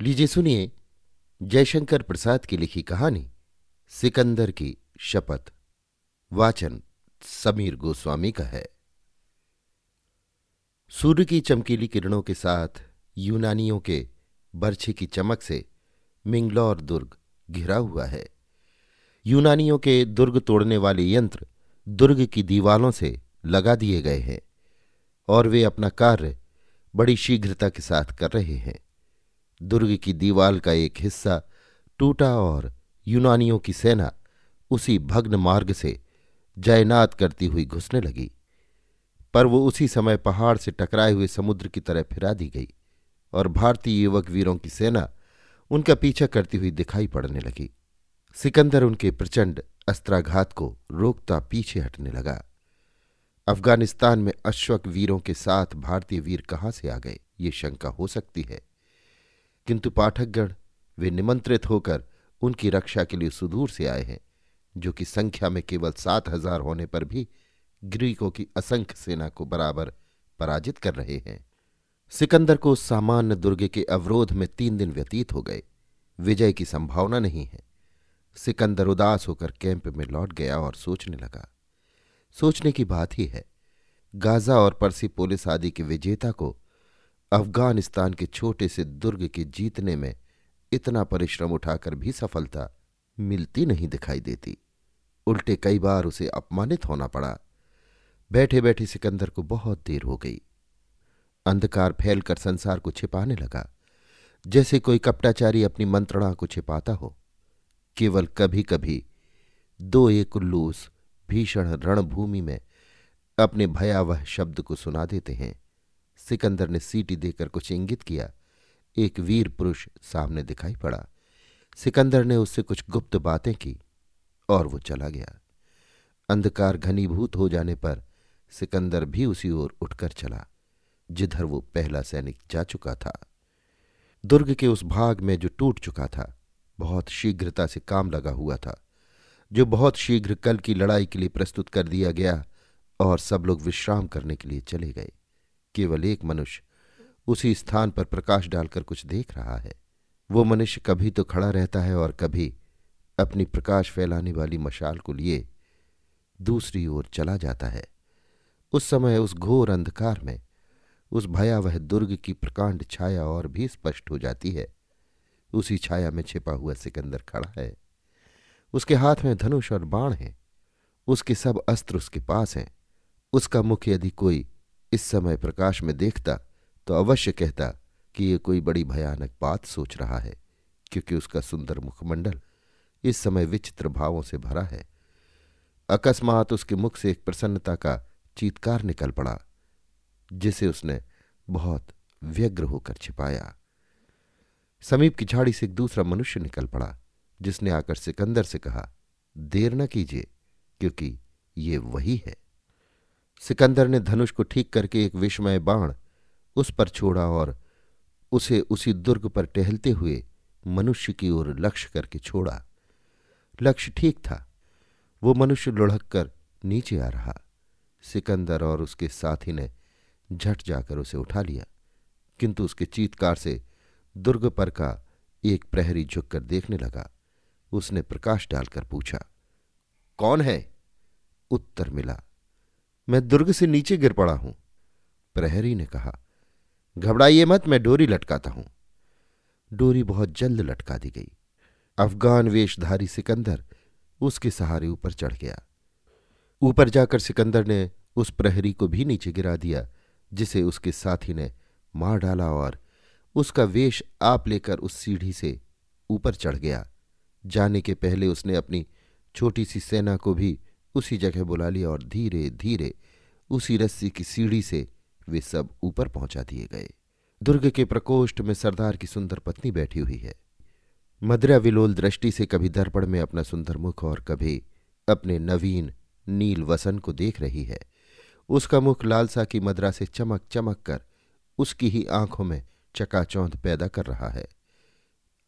लीजिए सुनिए जयशंकर प्रसाद की लिखी कहानी, सिकंदर की शपथ। वाचन समीर गोस्वामी का है। सूर्य की चमकीली किरणों के साथ यूनानियों के बर्छे की चमक से मिंगलौर दुर्ग घिरा हुआ है। यूनानियों के दुर्ग तोड़ने वाले यंत्र दुर्ग की दीवालों से लगा दिए गए हैं और वे अपना कार्य बड़ी शीघ्रता के साथ कर रहे हैं। दुर्ग की दीवाल का एक हिस्सा टूटा और यूनानियों की सेना उसी भग्न मार्ग से जयनाद करती हुई घुसने लगी, पर वो उसी समय पहाड़ से टकराए हुए समुद्र की तरह फिरा दी गई और भारतीय युवक वीरों की सेना उनका पीछा करती हुई दिखाई पड़ने लगी। सिकंदर उनके प्रचंड अस्त्राघात को रोकता पीछे हटने लगा। अफ़गानिस्तान में अश्वक वीरों के साथ भारतीय वीर कहाँ से आ गए, ये शंका हो सकती है। किंतु पाठकगण वे निमंत्रित होकर उनकी रक्षा के लिए सुदूर से आए हैं, जो कि संख्या में केवल सात हज़ार होने पर भी ग्रीकों की असंख्य सेना को बराबर पराजित कर रहे हैं। सिकंदर को सामान्य दुर्ग के अवरोध में तीन दिन व्यतीत हो गए। विजय की संभावना नहीं है। सिकंदर उदास होकर कैंप में लौट गया और सोचने लगा। सोचने की बात ही है, गाजा और परसी पुलिस आदि के विजेता को अफ़गानिस्तान के छोटे से दुर्ग के जीतने में इतना परिश्रम उठाकर भी सफलता मिलती नहीं दिखाई देती। उल्टे कई बार उसे अपमानित होना पड़ा। बैठे बैठे सिकंदर को बहुत देर हो गई। अंधकार फैलकर संसार को छिपाने लगा। जैसे कोई कपटाचारी अपनी मंत्रणा को छिपाता हो। केवल कभी कभी दो एक उल्लूस भीषण रणभूमि में अपने भयावह शब्द को सुना देते हैं। सिकंदर ने सीटी देकर कुछ इंगित किया। एक वीर पुरुष सामने दिखाई पड़ा। सिकंदर ने उससे कुछ गुप्त बातें की और वो चला गया। अंधकार घनीभूत हो जाने पर सिकंदर भी उसी ओर उठकर चला, जिधर वो पहला सैनिक जा चुका था। दुर्ग के उस भाग में जो टूट चुका था, बहुत शीघ्रता से काम लगा हुआ था, जो बहुत शीघ्र कल की लड़ाई के लिए प्रस्तुत कर दिया गया और सब लोग विश्राम करने के लिए चले गए। केवल एक मनुष्य उसी स्थान पर प्रकाश डालकर कुछ देख रहा है। वो मनुष्य कभी तो खड़ा रहता है और कभी अपनी प्रकाश फैलाने वाली मशाल को लिए दूसरी ओर चला जाता है। उस समय उस घोर अंधकार में उस भयावह दुर्ग की प्रकांड छाया और भी स्पष्ट हो जाती है। उसी छाया में छिपा हुआ सिकंदर खड़ा है। उसके हाथ में धनुष और बाण है। उसके सब अस्त्र उसके पास हैं। उसका मुख यदि कोई इस समय प्रकाश में देखता तो अवश्य कहता कि ये कोई बड़ी भयानक बात सोच रहा है, क्योंकि उसका सुंदर मुखमंडल इस समय विचित्र भावों से भरा है। अकस्मात उसके मुख से एक प्रसन्नता का चीतकार निकल पड़ा, जिसे उसने बहुत व्यग्र होकर छिपाया। समीप की झाड़ी से एक दूसरा मनुष्य निकल पड़ा, जिसने आकर सिकंदर से कहा, देर न कीजिए, क्योंकि ये वही है। सिकंदर ने धनुष को ठीक करके एक विस्मय बाण उस पर छोड़ा और उसे उसी दुर्ग पर टहलते हुए मनुष्य की ओर लक्ष्य करके छोड़ा। लक्ष्य ठीक था। वो मनुष्य लुढ़क कर नीचे आ रहा। सिकंदर और उसके साथी ने झट जाकर उसे उठा लिया, किंतु उसके चीतकार से दुर्ग पर का एक प्रहरी झुककर देखने लगा। उसने प्रकाश डालकर पूछा, कौन है? उत्तर मिला मैं दुर्ग से नीचे गिर पड़ा हूँ। प्रहरी ने कहा, घबराइए मत, मैं डोरी लटकाता हूँ। डोरी बहुत जल्द लटका दी गई। अफगान वेशधारी सिकंदर उसके सहारे ऊपर चढ़ गया। ऊपर जाकर सिकंदर ने उस प्रहरी को भी नीचे गिरा दिया, जिसे उसके साथी ने मार डाला और उसका वेश आप लेकर उस सीढ़ी से ऊपर चढ़ गया। जाने के पहले उसने अपनी छोटी सी सेना को भी उसी जगह बुला लिया और धीरे धीरे उसी रस्सी की सीढ़ी से वे सब ऊपर पहुँचा दिए गए। दुर्ग के प्रकोष्ठ में सरदार की सुंदर पत्नी बैठी हुई है। मद्रा विलोल दृष्टि से कभी दर्पण में अपना सुंदर मुख और कभी अपने नवीन, नील वसन को देख रही है। उसका मुख लालसा की मदरा से चमक चमक कर उसकी ही आँखों में चकाचौंध पैदा कर रहा है।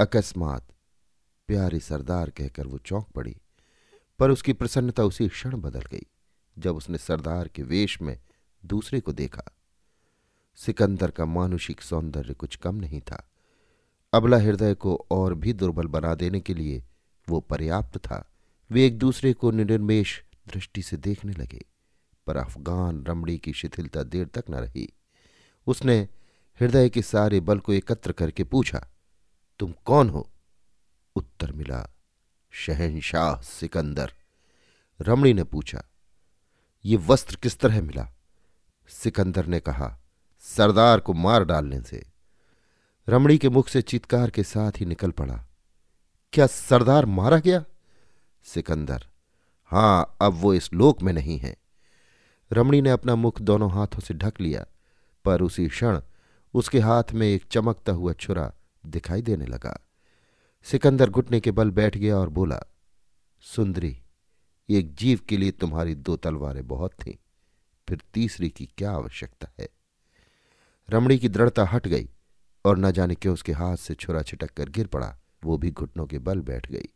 अकस्मात प्यारे सरदार कहकर वो चौंक पड़ी। पर उसकी प्रसन्नता उसी क्षण बदल गई, जब उसने सरदार के वेश में दूसरे को देखा। सिकंदर का मानुषिक सौंदर्य कुछ कम नहीं था। अबला हृदय को और भी दुर्बल बना देने के लिए वो पर्याप्त था। वे एक दूसरे को निर्मेश दृष्टि से देखने लगे, पर अफगान रमणी की शिथिलता देर तक न रही। उसने हृदय के सारे बल को एकत्र करके पूछा, तुम कौन हो? उत्तर मिला शहनशाह सिकंदर। रमणी ने पूछा, ये वस्त्र किस तरह मिला? सिकंदर ने कहा, सरदार को मार डालने से। रमणी के मुख से चित्कार के साथ ही निकल पड़ा, क्या सरदार मारा गया? सिकंदर, हाँ, अब वो इस लोक में नहीं है। रमणी ने अपना मुख दोनों हाथों से ढक लिया, पर उसी क्षण उसके हाथ में एक चमकता हुआ छुरा दिखाई देने लगा। सिकंदर घुटने के बल बैठ गया और बोला, सुंदरी, एक जीव के लिए तुम्हारी दो तलवारें बहुत थीं, फिर तीसरी की क्या आवश्यकता है? रमणी की दृढ़ता हट गई और न जाने क्यों उसके हाथ से छुरा छिटक कर गिर पड़ा, वो भी घुटनों के बल बैठ गई।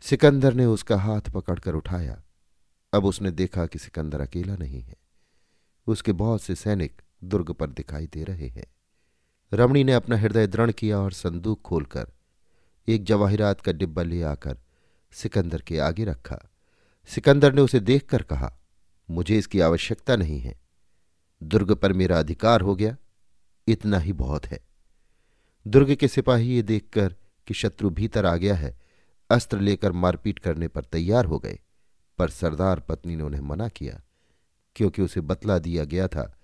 सिकंदर ने उसका हाथ पकड़कर उठाया। अब उसने देखा कि सिकंदर अकेला नहीं है। उसके बहुत से सैनिक दुर्ग पर दिखाई दे रहे हैं। रमणी ने अपना हृदय दृढ़ किया और संदूक खोलकर एक जवाहिरात का डिब्बा ले आकर सिकंदर के आगे रखा। सिकंदर ने उसे देखकर कहा, मुझे इसकी आवश्यकता नहीं है। दुर्ग पर मेरा अधिकार हो गया। इतना ही बहुत है। दुर्ग के सिपाही ये देखकर कि शत्रु भीतर आ गया है, अस्त्र लेकर मारपीट करने पर तैयार हो गए। पर सरदार पत्नी ने उन्हें मना किया, क्योंकि उसे बतला दिया गया था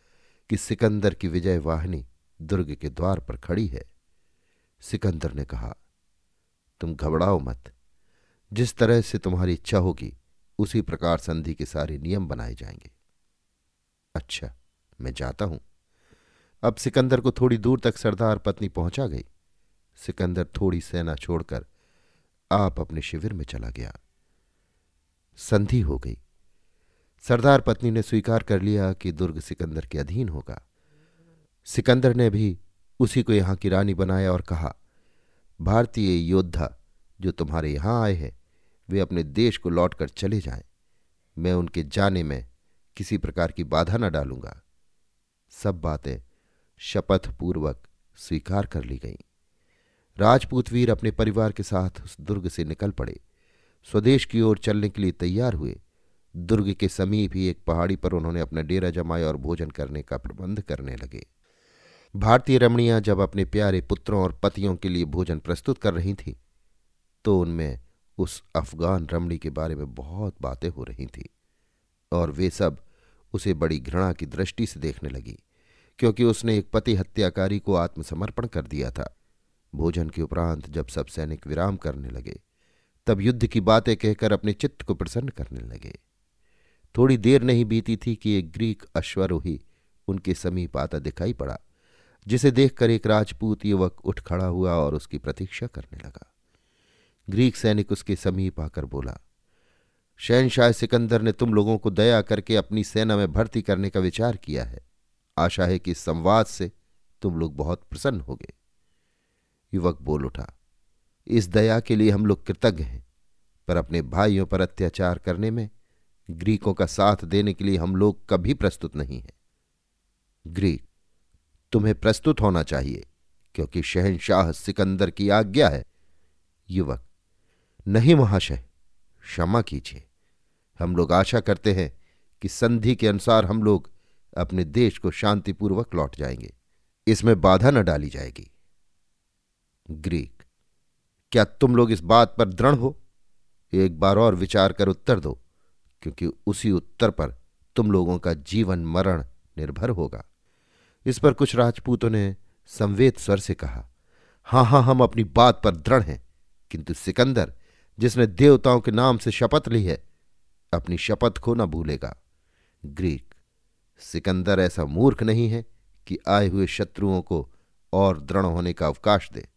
कि सिकंदर की विजय वाहिनी दुर्ग के द्वार पर खड़ी है। सिकंदर ने कहा तुम घबराओ मत। जिस तरह से तुम्हारी इच्छा होगी, उसी प्रकार संधि के सारे नियम बनाए जाएँगे। अच्छा मैं जाता हूँ। अब सिकंदर को थोड़ी दूर तक सरदार पत्नी पहुँचा गई। सिकंदर थोड़ी सेना छोड़कर आप अपने शिविर में चला गया। संधि हो गई। सरदार पत्नी ने स्वीकार कर लिया कि दुर्ग सिकंदर के अधीन होगा। सिकंदर ने भी उसी को यहाँ की रानी बनाया और कहा भारतीय योद्धा जो तुम्हारे यहाँ आए हैं, वे अपने देश को लौटकर चले जाएँ। मैं उनके जाने में किसी प्रकार की बाधा न डालूँगा। सब बातें शपथपूर्वक स्वीकार कर ली गईं। राजपूत वीर अपने परिवार के साथ उस दुर्ग से निकल पड़े। स्वदेश की ओर चलने के लिए तैयार हुए। दुर्ग के समीप ही एक पहाड़ी पर उन्होंने अपना डेरा जमाया और भोजन करने का प्रबंध करने लगे। भारतीय रमणियाँ जब अपने प्यारे पुत्रों और पतियों के लिए भोजन प्रस्तुत कर रही थीं तो उनमें उस अफगान रमणी के बारे में बहुत बातें हो रही थीं और वे सब उसे बड़ी घृणा की दृष्टि से देखने लगी, क्योंकि उसने एक पति हत्याकारी को आत्मसमर्पण कर दिया था। भोजन के उपरांत जब सब सैनिक विराम करने लगे, तब युद्ध की बातें कहकर अपने चित्त को प्रसन्न करने लगे। थोड़ी देर नहीं बीती थी कि एक ग्रीक अश्वरोही उनके समीप आता दिखाई पड़ा। जिसे देखकर एक राजपूत युवक उठ खड़ा हुआ और उसकी प्रतीक्षा करने लगा। ग्रीक सैनिक उसके समीप आकर बोला, शहनशाह सिकंदर ने तुम लोगों को दया करके अपनी सेना में भर्ती करने का विचार किया है। आशा है कि इस संवाद से तुम लोग बहुत प्रसन्न होगे। युवक बोल उठा, इस दया के लिए हम लोग कृतज्ञ हैं, पर अपने भाइयों पर अत्याचार करने में ग्रीकों का साथ देने के लिए हम लोग कभी प्रस्तुत नहीं हैं। ग्रीक तुम्हें प्रस्तुत होना चाहिए, क्योंकि शहनशाह सिकंदर की आज्ञा है। युवक, नहीं महाशय, क्षमा कीजिए। हम लोग आशा करते हैं कि संधि के अनुसार हम लोग अपने देश को शांतिपूर्वक लौट जाएँगे। इसमें बाधा न डाली जाएगी। ग्रीक, क्या तुम लोग इस बात पर दृढ़ हो? एक बार और विचार कर उत्तर दो, क्योंकि उसी उत्तर पर तुम लोगों का जीवन मरण निर्भर होगा। इस पर कुछ राजपूतों ने संवेद स्वर से कहा, हाँ हाँ, हम अपनी बात पर दृढ़ हैं, किंतु सिकंदर, जिसने देवताओं के नाम से शपथ ली है, अपनी शपथ को न भूलेगा। ग्रीक, सिकंदर ऐसा मूर्ख नहीं है कि आए हुए शत्रुओं को और दृढ़ होने का अवकाश दे।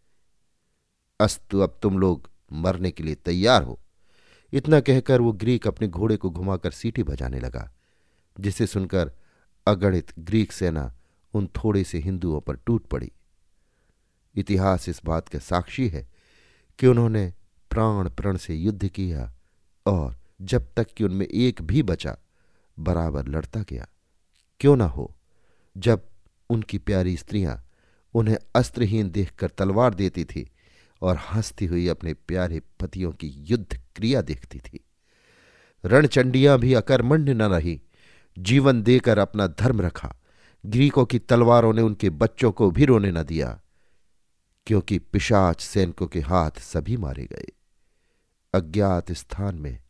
अस्तु, अब तुम लोग मरने के लिए तैयार हो। इतना कहकर वो ग्रीक अपने घोड़े को घुमाकर सीटी बजाने लगा, जिसे सुनकर अगणित ग्रीक सेना उन थोड़े से हिंदुओं पर टूट पड़ी। इतिहास इस बात का साक्षी है कि उन्होंने प्राण प्रण से युद्ध किया और जब तक कि उनमें एक भी बचा, बराबर लड़ता गया। क्यों ना हो? जब उनकी प्यारी स्त्रियाँ उन्हें अस्त्रहीन देखकर तलवार देती थी और हंसती हुई अपने प्यारे पतियों की युद्ध क्रिया देखती थी। रणचंडियाँ भी अकर्मण्य न रही, जीवन देकर अपना धर्म रखा। ग्रीकों की तलवारों ने उनके बच्चों को भी रोने न दिया, क्योंकि पिशाच सैनिकों के हाथ सभी मारे गए। अज्ञात स्थान में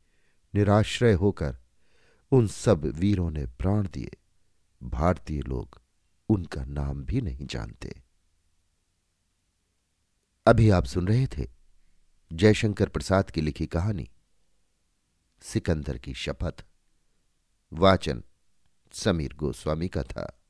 निराश्रय होकर उन सब वीरों ने प्राण दिए। भारतीय लोग उनका नाम भी नहीं जानते। अभी आप सुन रहे थे जयशंकर प्रसाद की लिखी कहानी, सिकंदर की शपथ। वाचन समीर गोस्वामी का था।